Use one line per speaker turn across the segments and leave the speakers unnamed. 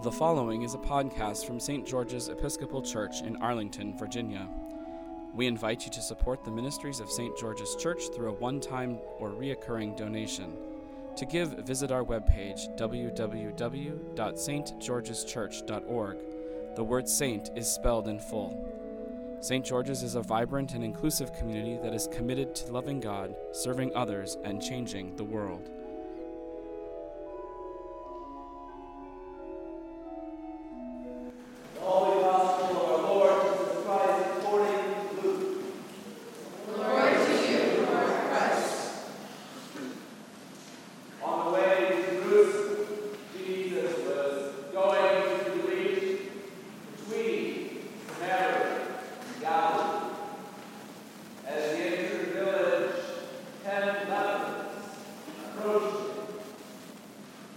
The following is a podcast from St. George's Episcopal Church in Arlington, Virginia. We invite you to support the ministries of St. George's Church through a one time or reoccurring donation. To give, visit our webpage, www.stgeorgeschurch.org. The word saint is spelled in full. St. George's is a vibrant and inclusive community that is committed to loving God, serving others, and changing the world. motion.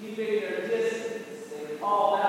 Keeping their distance, they all that.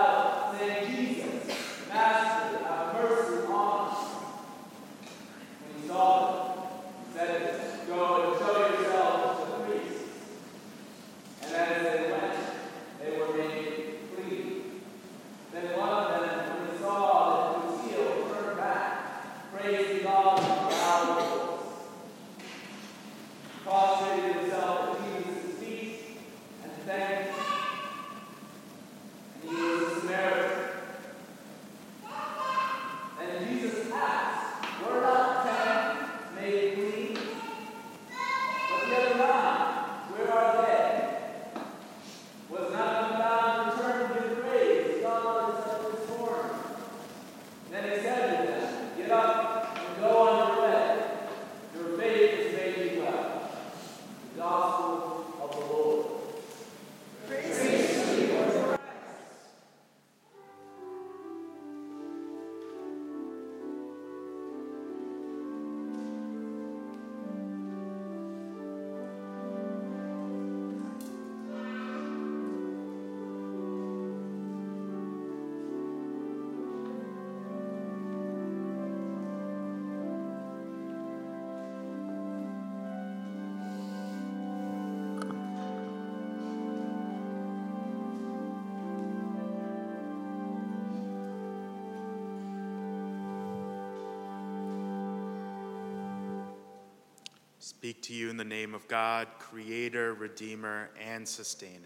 Speak to you in the name of God, Creator, Redeemer, and Sustainer.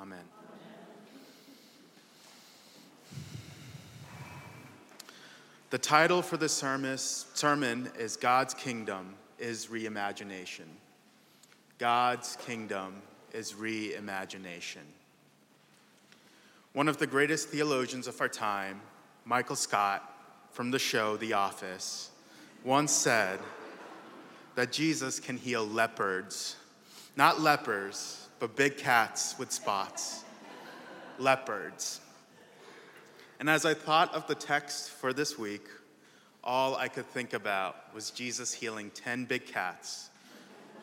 Amen. The title for the sermon is God's Kingdom is Reimagination. God's Kingdom is Reimagination. One of the greatest theologians of our time, Michael Scott, from the show The Office, once said, that Jesus can heal leopards. Not lepers, but big cats with spots. leopards. And as I thought of the text for this week, all I could think about was Jesus healing 10 big cats,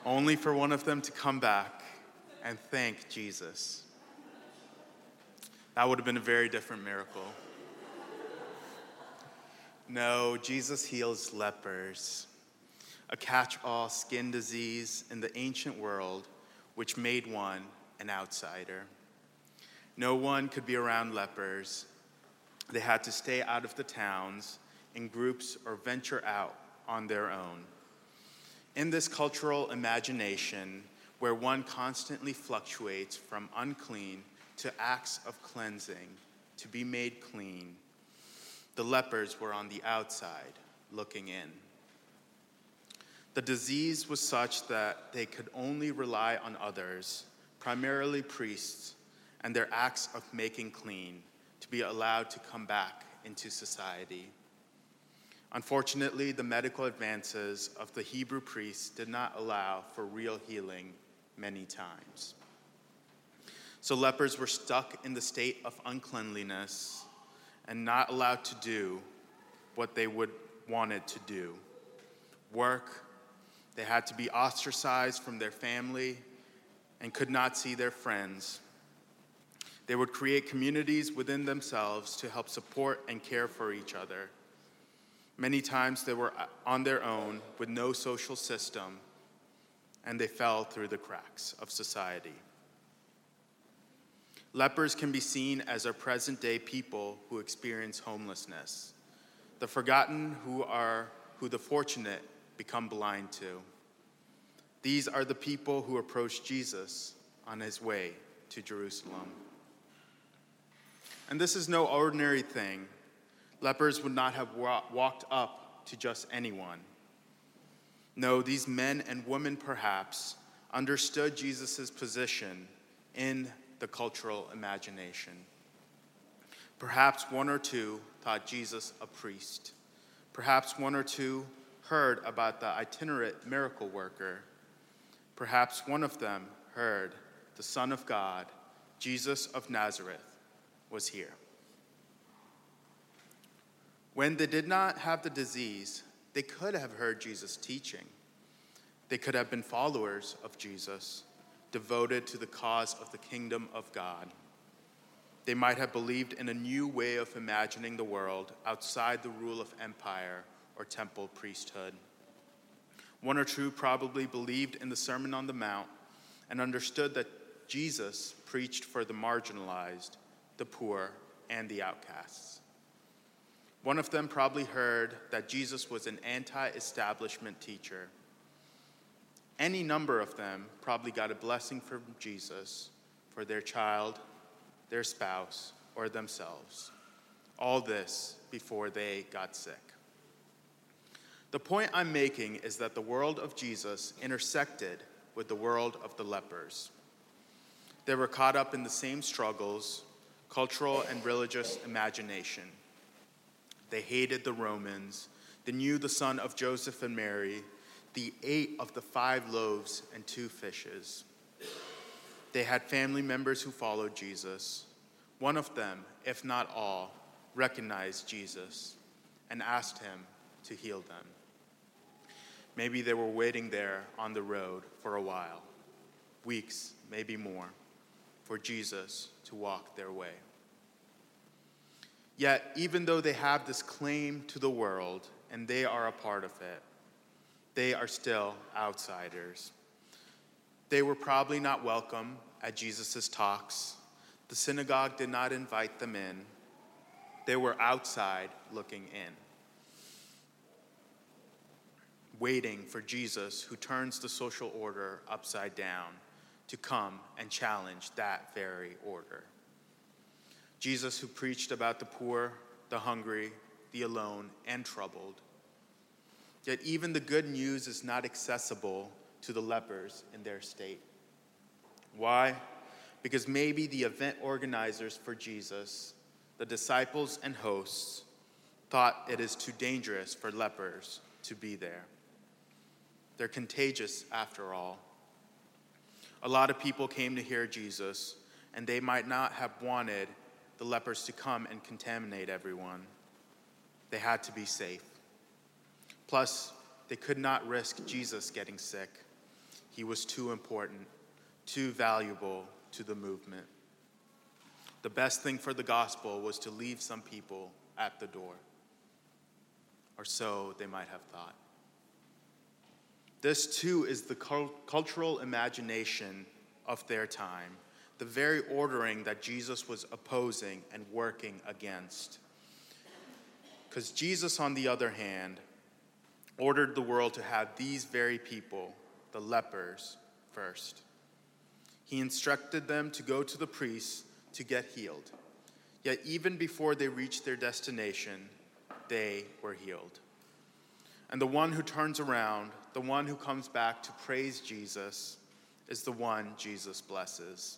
only for one of them to come back and thank Jesus. That would have been a very different miracle. No, Jesus heals lepers a catch all skin disease in the ancient world, which made one an outsider. No one could be around lepers. They had to stay out of the towns in groups or venture out on their own. In this cultural imagination, where one constantly fluctuates from unclean to acts of cleansing to be made clean, the lepers were on the outside looking in. The disease was such that they could only rely on others, primarily priests, and their acts of making clean to be allowed to come back into society. Unfortunately, the medical advances of the Hebrew priests did not allow for real healing many times. So lepers were stuck in the state of uncleanliness and not allowed to do what they would wanted to do work, they had to be ostracized from their family and could not see their friends. They would create communities within themselves to help support and care for each other. Many times they were on their own with no social system, and they fell through the cracks of society. Lepers can be seen as our present day people who experience homelessness, the forgotten who are who the fortunate become blind to. These are the people who approached Jesus on his way to Jerusalem. And this is no ordinary thing. Lepers would not have walked up to just anyone. No, these men and women perhaps understood Jesus' position in the cultural imagination. Perhaps one or two thought Jesus a priest. Perhaps one or two heard about the itinerant miracle worker. Perhaps one of them heard the Son of God, Jesus of Nazareth, was here. When they did not have the disease, they could have heard Jesus teaching. They could have been followers of Jesus devoted to the cause of the kingdom of God. They might have believed in a new way of imagining the world outside the rule of empire or temple priesthood. One or two probably believed in the Sermon on the Mount and understood that Jesus preached for the marginalized, the poor, and the outcasts. One of them probably heard that Jesus was an anti establishment teacher any number of them probably got a blessing from Jesus for their child, their spouse, or themselves. All this before they got sick. The point I'm making is that the world of Jesus intersected with the world of the lepers. They were caught up in the same struggles, cultural and religious imagination. They hated the Romans. They knew the son of Joseph and Mary the ate of the five loaves and two fishes. They had family members who followed Jesus. One of them, if not all, recognized Jesus and asked him to heal them. Maybe they were waiting there on the road for a while, weeks, maybe more, for Jesus to walk their way. Yet, even though they have this claim to the world and they are a part of it, they are still outsiders. They were probably not welcome at Jesus' talks. The synagogue did not invite them in. They were outside looking in, waiting for Jesus, who turns the social order upside down, to come and challenge that very order. Jesus, who preached about the poor, the hungry, the alone, and troubled, Yet even the good news is not accessible to the lepers in their state. Why? Because maybe the event organizers for Jesus, the disciples and hosts, thought it is too dangerous for lepers to be there. They're contagious after all. A lot of people came to hear Jesus, and they might not have wanted the lepers to come and contaminate everyone. They had to be safe. Plus, they could not risk Jesus getting sick. He was too important, too valuable to the movement. The best thing for the gospel was to leave some people at the door, or so they might have thought. This too is the cultural imagination of their time, the very ordering that Jesus was opposing and working against. Because Jesus, on the other hand, ordered the world to have these very people, the lepers, first. He instructed them to go to the priests to get healed. Yet, even before they reached their destination, they were healed. And the one who turns around, the one who comes back to praise Jesus, is the one Jesus blesses.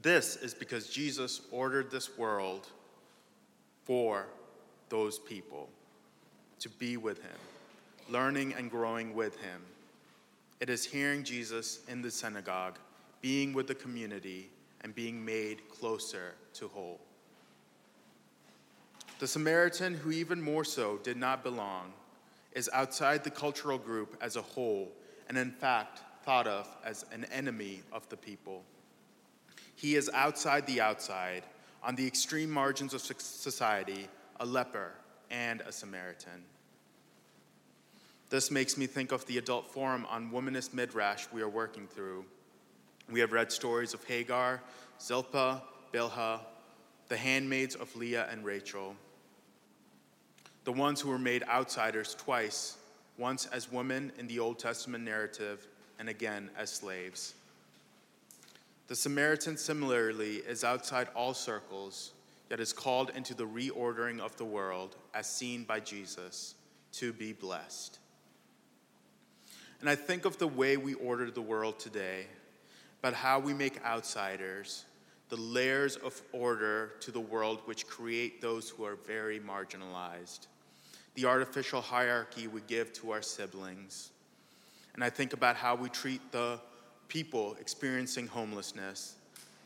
This is because Jesus ordered this world for those people to be with him, learning and growing with him. It is hearing Jesus in the synagogue, being with the community, and being made closer to whole. The Samaritan, who even more so did not belong, is outside the cultural group as a whole, and in fact thought of as an enemy of the people. He is outside the outside, on the extreme margins of society, a leper and a Samaritan. This makes me think of the adult forum on womanist midrash we are working through. We have read stories of Hagar, Zilpah, Bilhah, the handmaids of Leah and Rachel, the ones who were made outsiders twice, once as women in the Old Testament narrative, and again as slaves. The Samaritan, similarly, is outside all circles, yet is called into the reordering of the world as seen by Jesus to be blessed. And I think of the way we order the world today, about how we make outsiders the layers of order to the world which create those who are very marginalized, the artificial hierarchy we give to our siblings. And I think about how we treat the people experiencing homelessness,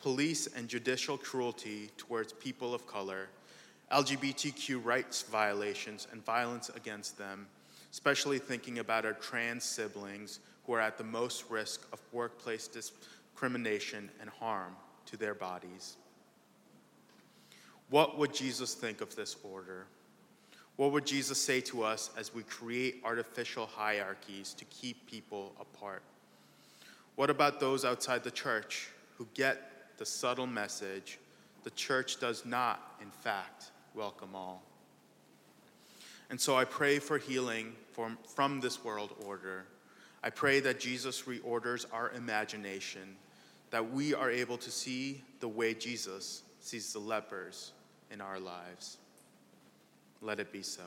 police and judicial cruelty towards people of color, LGBTQ rights violations, and violence against them, especially thinking about our trans siblings who are at the most risk of workplace discrimination and harm to their bodies. What would Jesus think of this order? What would Jesus say to us as we create artificial hierarchies to keep people apart? What about those outside the church who get the subtle message the church does not, in fact, welcome all? And so I pray for healing from, from this world order. I pray that Jesus reorders our imagination that we are able to see the way Jesus sees the lepers in our lives. Let it be so.